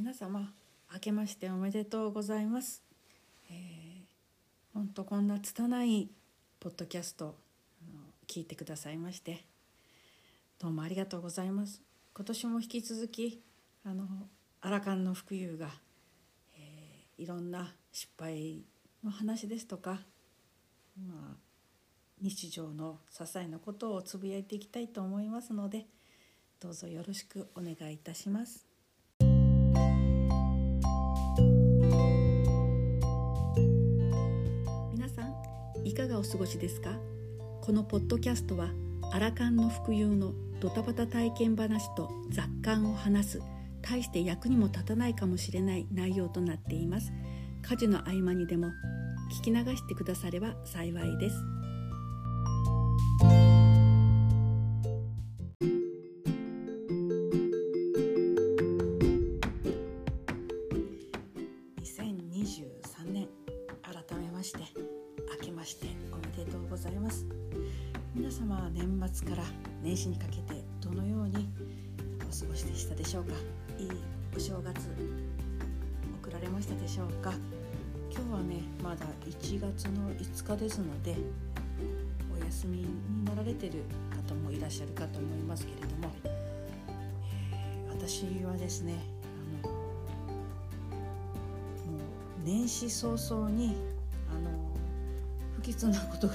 皆様明けましておめでとうございます。えー、ほんとこんな拙いポッドキャストあの聞いてくださいましてどうもありがとうございます。今年も引き続きあのアラカンの福友が、えーいろんな失敗の話ですとか、まあ、日常の些細なことをつぶやいていきたいと思いますのでどうぞよろしくお願いいたします。かがお過ごしですか？このポッドキャストはアラカンの福有のドタバタ体験話と雑感を話す大して役にも立たないかもしれない内容となっています。家事の合間にでも聞き流してくだされば幸いです。ましたでしょうか？今日はねまだ1月の5日ですのでお休みになられてる方もいらっしゃるかと思いますけれども、私はですねあのもう年始早々にあの不吉なことが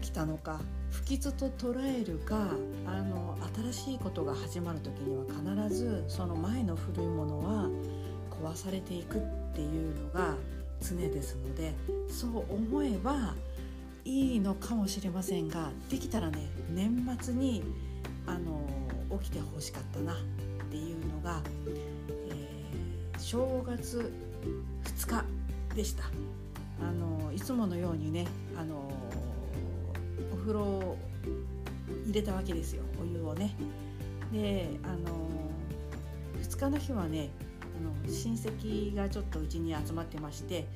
起きたのか不吉と捉えるかあの新しいことが始まる時には必ずその前の古いものは壊されていくっていうのが常ですのでそう思えばいいのかもしれませんができたらね年末にあの起きてほしかったなっていうのが、えー正月2日でした。あのいつものようにねあのお風呂を入れたわけですよ。お湯をね。であの2日の日はねあの親戚がちょっとうちに集まってまして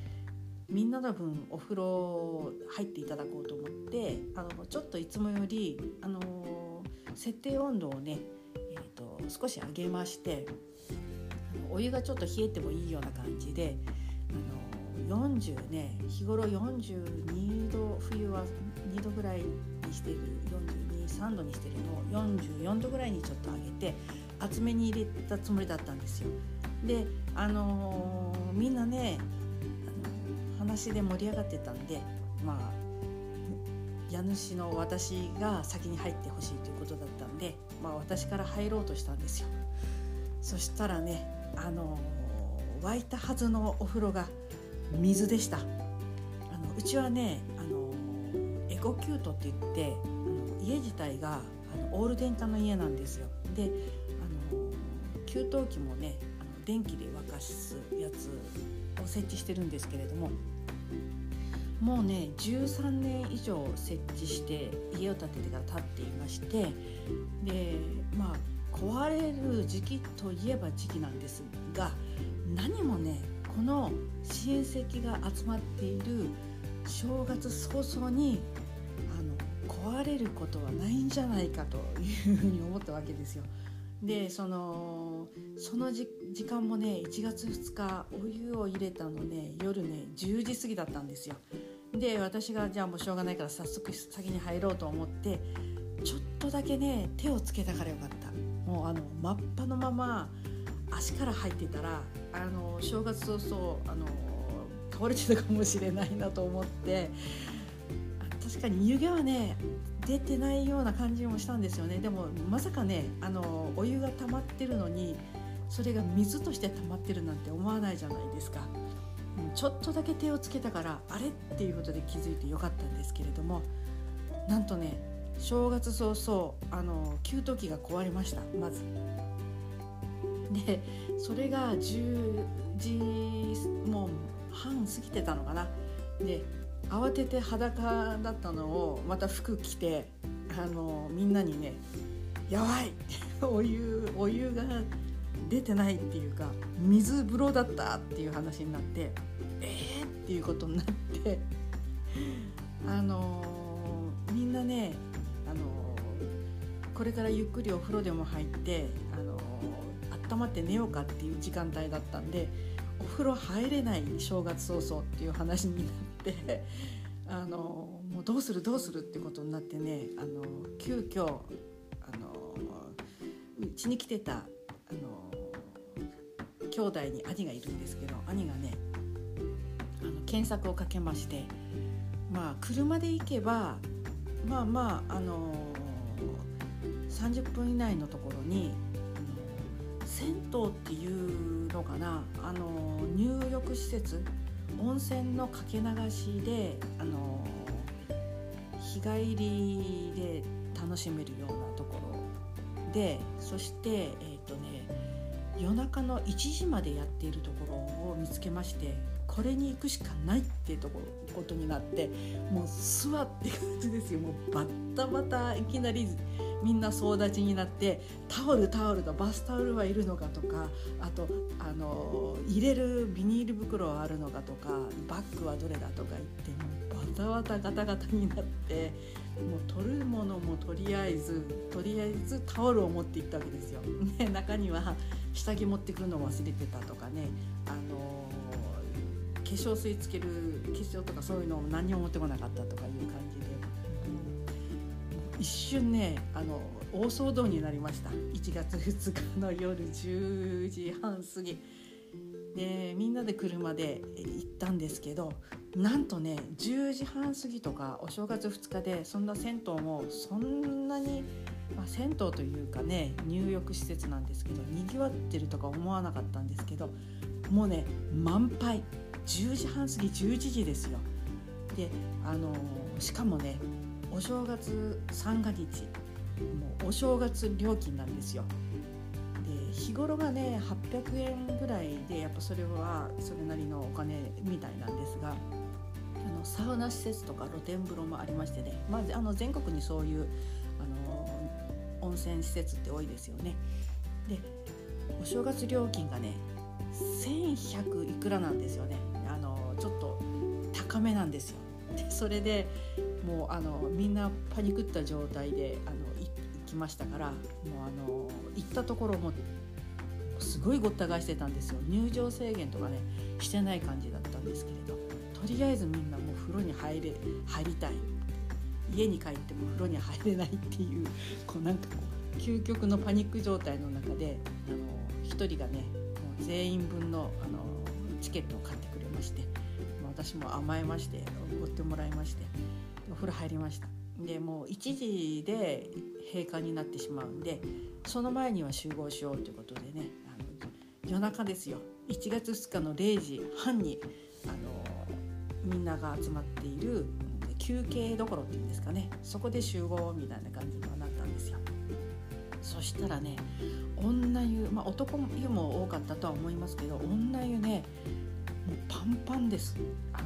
みんなの分お風呂入っていただこうと思ってあのちょっといつもよりあの設定温度をね、えー、と少し上げましてお湯がちょっと冷えてもいいような感じであの40ね日頃42度冬は2度ぐらいにしてる423度にしてるのを44度ぐらいにちょっと上げて厚めに入れたつもりだったんですよ。であのーみんなね話で盛り上がってたんでまあ家主の私が先に入ってほしいということだったんで、まあ、私から入ろうとしたんですよ。そしたらねあの沸いたはずのお風呂が水でしたあのうちはねあのエコキュートって言ってあの家自体があのオール電化の家なんですよであの給湯器もね電気で沸かすやつを設置してるんですけれどももうね13年以上設置して家を建ててから経っていましてでまあ壊れる時期といえば時期なんですが何もねこの親戚が集まっている正月早々にあの壊れることはないんじゃないかというふうに思ったわけですよ。でそのその時間もね1月2日お湯を入れたのね夜ね10時過ぎだったんですよ。で私がじゃあもうしょうがないから早速先に入ろうと思ってちょっとだけね手をつけたからよかったもうあの真っ裸のまま足から入ってたらあの正月早々あの倒れてたかもしれないなと思って確かに湯気はね出てないような感じもしたんですよねでもまさかねあのお湯が溜まってるのにそれが水として溜まってるなんて思わないじゃないですか。うんちょっとだけ手をつけたからあれっていうことで気づいてよかったんですけれどもなんとね正月早々あの給湯器が壊れましたまず。でそれが10時もう半過ぎてたのかなで慌てて裸だったのをまた服着てあのみんなにね「やばい お湯お湯が出てないっていうか水風呂だった」っていう話になって「えー!」っていうことになって あのみんなねあのこれからゆっくりお風呂でも入ってあの温まって寝ようかっていう時間帯だったんでお風呂入れない正月早々っていう話になってあのもうどうするどうするってことになってねあの急遽あのうちに来てたあの兄弟に兄がいるんですけど兄がねあの検索をかけましてまあ車で行けばまあまああの30分以内のところに銭湯っていうのかなあの入浴施設温泉のかけ流しであの日帰りで楽しめるようなところでそしてえっ、ー、とね夜中の1時までやっているところを見つけましてこれに行くしかないっていうところことになってもう座って感じですよ。もうバッタバタいきなりみんな総立ちになってタオルタオルとバスタオルはいるのかとかあとあの入れるビニール袋はあるのかとかバッグはどれだとか言ってもうバタバタガタガタになってもう取るものもとりあえずとりあえずタオルを持っていったわけですよ。ね、中には下着持ってくるの忘れてたとかねあの化粧水つける化粧とかそういうのを何にも持ってこなかったとか一瞬ねあの大騒動になりました。1月2日の夜10時半過ぎ。でみんなで車で行ったんですけどなんとね10時半過ぎとかお正月2日でそんな銭湯もそんなに、まあ、銭湯というかね入浴施設なんですけどにぎわってるとか思わなかったんですけどもうね満杯。10時半過ぎ11時ですよ。であのしかもねお正月三が日もうお正月料金なんですよ。で日頃がね800円ぐらいでやっぱそれはそれなりのお金みたいなんですがあのサウナ施設とか露天風呂もありましてね、まあ、あの全国にそういうあの温泉施設って多いですよね。でお正月料金がね1100いくらなんですよねあのちょっと高めなんですよでそれでもうあのみんなパニクった状態であの行きましたからもうあの行ったところもすごいごった返してたんですよ。入場制限とかねしてない感じだったんですけれどとりあえずみんなもう風呂に入れ入りたい。家に帰っても風呂に入れないっていうこうなんかこう究極のパニック状態の中であの1人がねもう全員分のあのチケットを買ってくれまして私も甘えましておごってもらいましてお風呂入りました。でもう1時で閉館になってしまうんでその前には集合しようということでねあの夜中ですよ。1月2日の0時半にあのみんなが集まっている休憩どころっていうんですかね。そこで集合みたいな感じにはなったんですよ。そしたらね女湯まあ男湯も多かったとは思いますけど女湯ねもうパンパンです。あ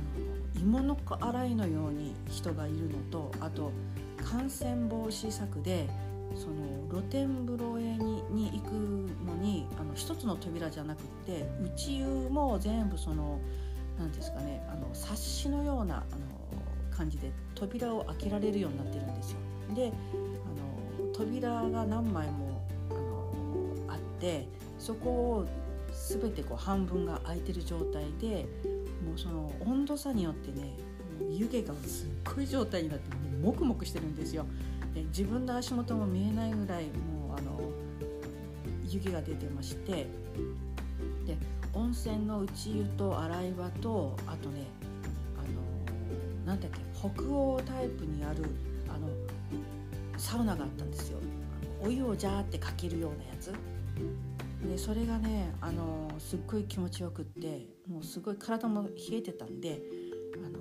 芋の洗いのように人がいるのとあと感染防止策でその露天風呂へにに行くのにあの一つの扉じゃなくって内湯も全部その何ですかねあの冊子のようなあの感じで扉を開けられるようになってるんですよ。であの扉が何枚もあのあってそこを全てこう半分が空いてる状態でもうその温度差によってね湯気がすっごい状態になってもくもくしてるんですよ。で自分の足元も見えないぐらいもうあの湯気が出てまして。で温泉の内湯と洗い場とあとねあのなんだっけ北欧タイプにあるあのサウナがあったんですよ。お湯をジャーってかけるようなやつ。でそれがねあのすっごい気持ちよくって。もうすごい体も冷えてたんであの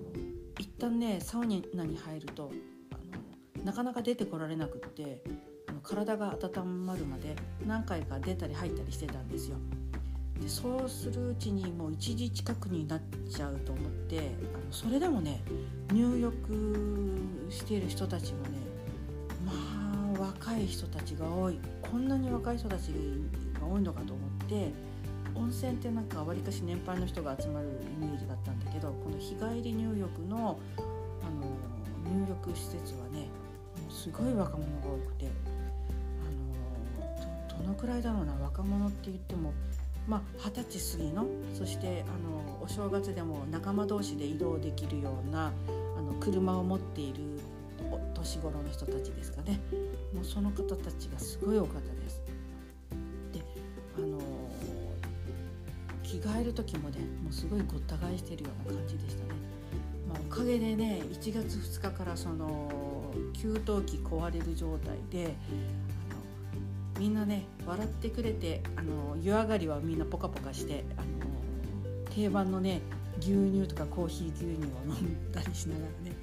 一旦ねサウナに入るとあのなかなか出てこられなくってあの体が温まるまで何回か出たり入ったりしてたんですよ。でそうするうちにもう1時近くになっちゃうと思ってあのそれでもね入浴している人たちもねまあ若い人たちが多いこんなに若い人たちが多いのかと思って温泉ってなんかわりかし年配の人が集まるイメージだったんだけどこの日帰り入浴のあの入浴施設はねすごい若者が多くてあのどのくらいだろうな若者って言ってもまあ二十歳過ぎのそしてあのお正月でも仲間同士で移動できるようなあの車を持っている年頃の人たちですかね。もうその方たちがすごい多かった。替える時もねもうすごいごった返してるような感じでしたね。まあ、おかげでね1月2日からその給湯器壊れる状態であのみんなね笑ってくれてあの湯上がりはみんなポカポカしてあの定番のね牛乳とかコーヒー牛乳を飲んだりしながらね。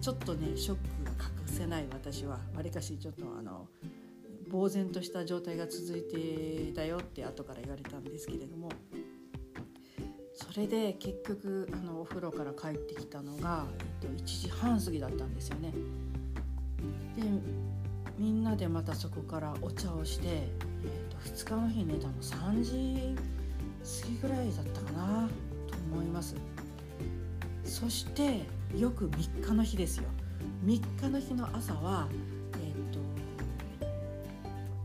ちょっとねショックが隠せない私は。わりかしちょっとあの呆然とした状態が続いてたよって後から言われたんですけれども。れで結局あのお風呂から帰ってきたのが、えっと、1時半過ぎだったんですよね。でみんなでまたそこからお茶をして、えっと、2日の日寝たの3時過ぎぐらいだったかなと思います。そしてよく3日の日ですよ3日の日の朝はえっ、と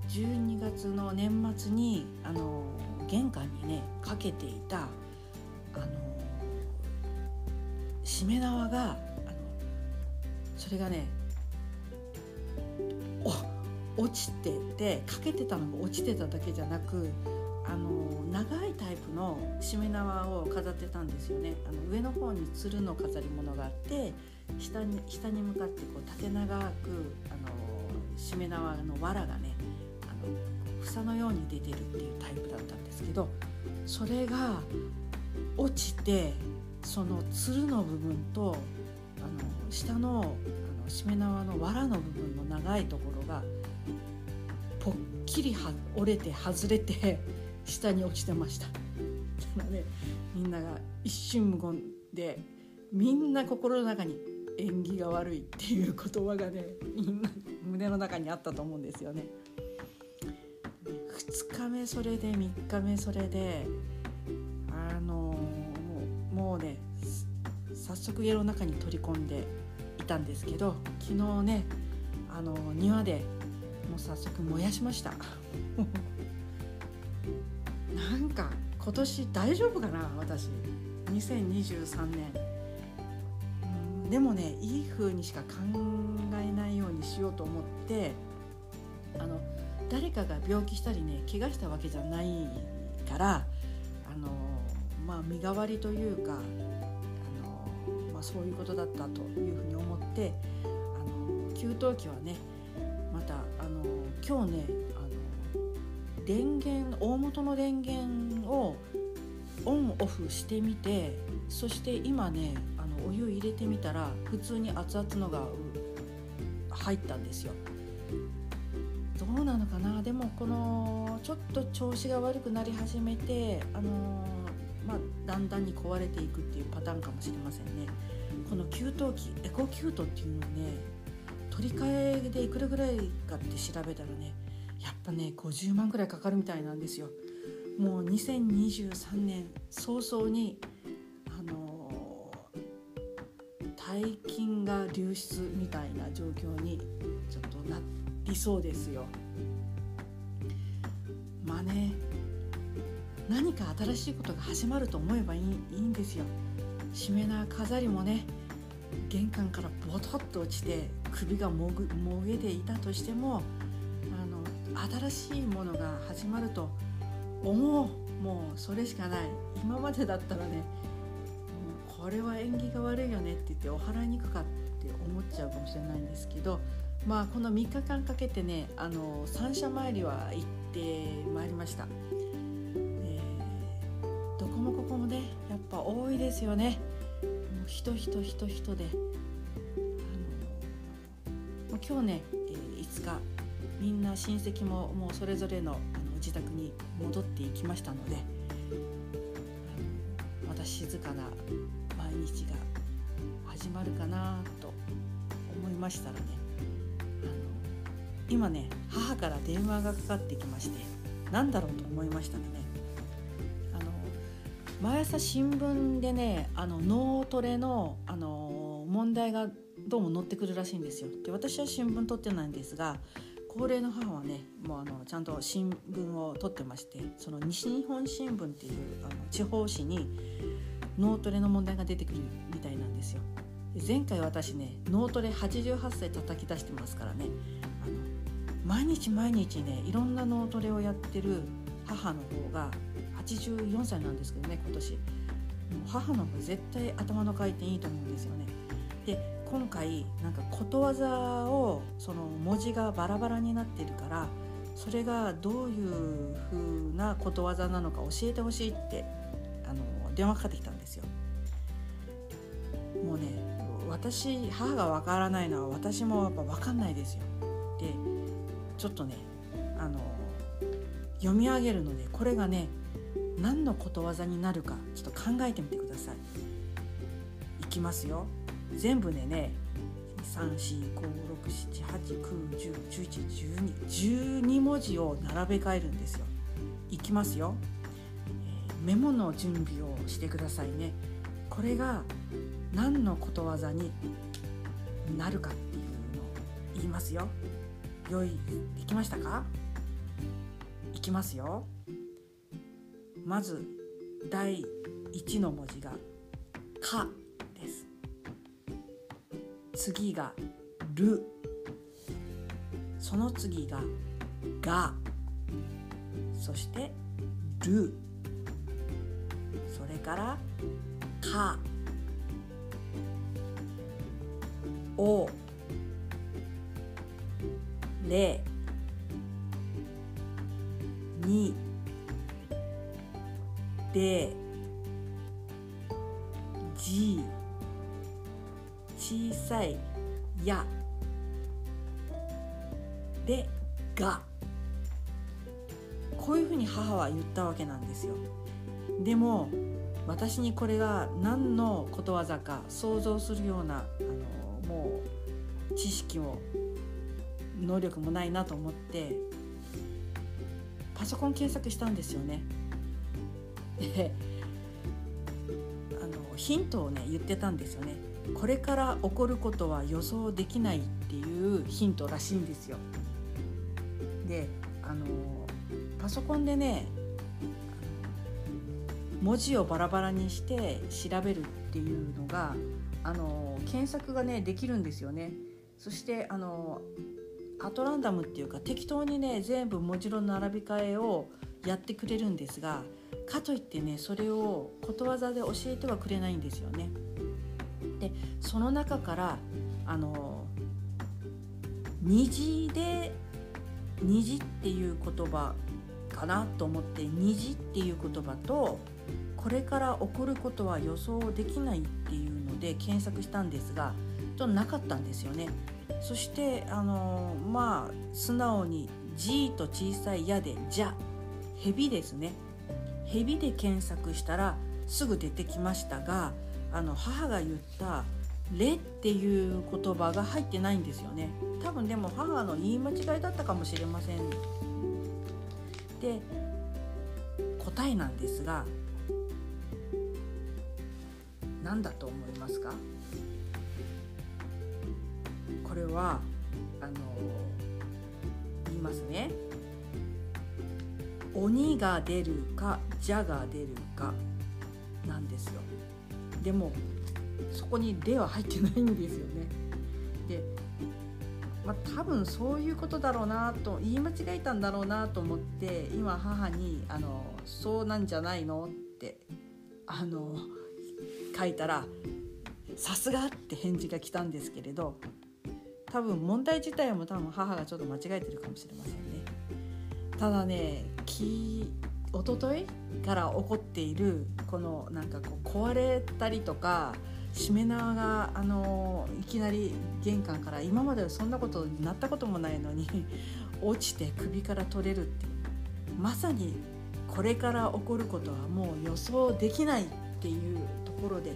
12月の年末にあの玄関にねかけていたしめ縄があのそれがねお落ちててかけてたのが落ちてただけじゃなくあの長いタイプのしめ縄を飾ってたんですよね。あの上の方につるの飾り物があって下に下に向かってこう縦長くあのしめ縄の藁がねあの房のように出てるっていうタイプだったんですけどそれが落ちてそのつるの部分とあの下のあのしめ縄の藁の部分の長いところがぽっきりは折れて外れて下に落ちてましたなのでみんなが一瞬無言でみんな心の中に縁起が悪いっていう言葉がねみんな胸の中にあったと思うんですよね。2日目それで3日目それで、もうね早速家の中に取り込んでいたんですけど昨日ねあの庭でもう早速燃やしました。なんか今年大丈夫かな私2023年でもねいい風にしか考えないようにしようと思ってあの誰かが病気したりね怪我したわけじゃないからあ身代わりというかあの、まあ、そういうことだったというふうに思ってあの給湯器はねまたあの今日ねあの電源大元の電源をオンオフしてみてそして今ねあのお湯入れてみたら普通に熱々のが入ったんですよ。どうなのかな？でもこのちょっと調子が悪くなり始めてあのまあ、だんだんに壊れていくっていうパターンかもしれませんね。この給湯器エコキュートっていうのをね取り替えでいくらぐらいかって調べたらねやっぱね50万くらいかかるみたいなんですよ。もう2023年早々にあの大金が流出みたいな状況にちょっとなりそうですよ。まあね何か新しいことが始まると思えばいいいいんですよ。しめな飾りもね玄関からボトッと落ちて首がもぐもげていたとしてもあの新しいものが始まると思う。もうそれしかない。今までだったらねこれは縁起が悪いよねって言ってお祓いに行くかって思っちゃうかもしれないんですけどまあこの3日間かけてねあの三社参りは行ってまいりました、ぱ多いですよね。もう人人人人で。あの今日ね、えー、5日みんな親戚ももうそれぞれのあの自宅に戻っていきましたのでまた静かな毎日が始まるかなと思いましたらね今ね母から電話がかかってきまして何だろうと思いましたらね毎朝新聞でねあの脳トレのあの問題がどうも載ってくるらしいんですよ。で私は新聞取ってないんですが高齢の母はねもうあのちゃんと新聞を取ってましてその西日本新聞っていうあの地方紙に脳トレの問題が出てくるみたいなんですよ。前回私ね脳トレ88歳叩き出してますからねあの毎日毎日ねいろんな脳トレをやってる母の方が84歳なんですけどね今年もう母の方が絶対頭の回転いいと思うんですよね。で今回なんかことわざをその文字がバラバラになってるからそれがどういう風なことわざなのか教えてほしいってあの電話かかってきたんですよ。もうね私母がわからないのは私もやっぱ分かんないですよ。でちょっとねあの読み上げるのでこれがね何のことわざになるかちょっと考えてみてください。いきますよ。全部でね34567891011121文字を並べ替えるんですよ。いきますよ、えー、メモの準備をしてくださいね。これが何のことわざになるかっていうのを言いますよ。用意できましたか？いきますよ。まず第1の文字が「か」です。次が「る」その次が「が」そして「る」それから「か」「お」「れ」「に」でじ小さいや。でが。こういうふうに母は言ったわけなんですよ。でも私にこれが何のことわざか想像するようなあのもう知識も能力もないなと思ってパソコン検索したんですよね。あのヒントをね言ってたんですよね。これから起こることは予想できないっていうヒントらしいんですよ。であのパソコンでね文字をバラバラにして調べるっていうのがあの検索がねできるんですよね。そしてあのアトランダムっていうか適当にね全部文字の並び替えをやってくれるんですがかといってねそれをことわざで教えてはくれないんですよね。でその中からあの虹で虹っていう言葉かなと思って虹っていう言葉とこれから起こることは予想できないっていうので検索したんですがとなかったんですよね。そしてあのまあ素直に「G」と小さい「や」で「じゃ」蛇ですね蛇で検索したらすぐ出てきましたがあの母が言った「レ」っていう言葉が入ってないんですよね。多分でも母の言い間違いだったかもしれません。で答えなんですが何だと思いますか？これはあの言いますね。鬼が出るか蛇が出るかなんですよでもそこに「で」は入ってないんですよねでまあ多分そういうことだろうなと言い間違えたんだろうなと思って今母にあの「そうなんじゃないの?」ってあの書いたら「さすが!」って返事が来たんですけれど多分問題自体も多分母がちょっと間違えてるかもしれませんね。ただねき一昨日から起こっているこのなんかこう壊れたりとかしめ縄があのいきなり玄関から今まではそんなことになったこともないのに 落ちて首から取れるってまさにこれから起こることはもう予想できないっていうところで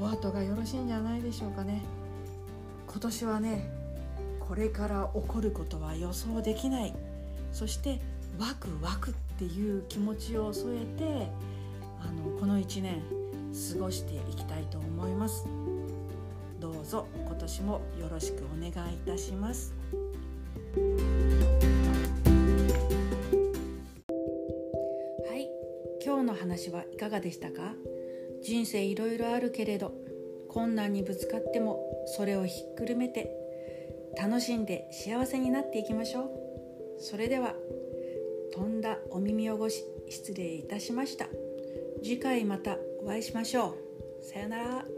お後がよろしいんじゃないでしょうかね。今年はねこれから起こることは予想できない。そしてワクワクっていう気持ちを添えてあのこの1年過ごしていきたいと思います。どうぞ今年もよろしくお願いいたします。はい。今日の話はいかがでしたか？人生いろいろあるけれど困難にぶつかってもそれをひっくるめて楽しんで幸せになっていきましょう。それでは飛んだお耳汚し失礼いたしました。次回またお会いしましょう。さよなら。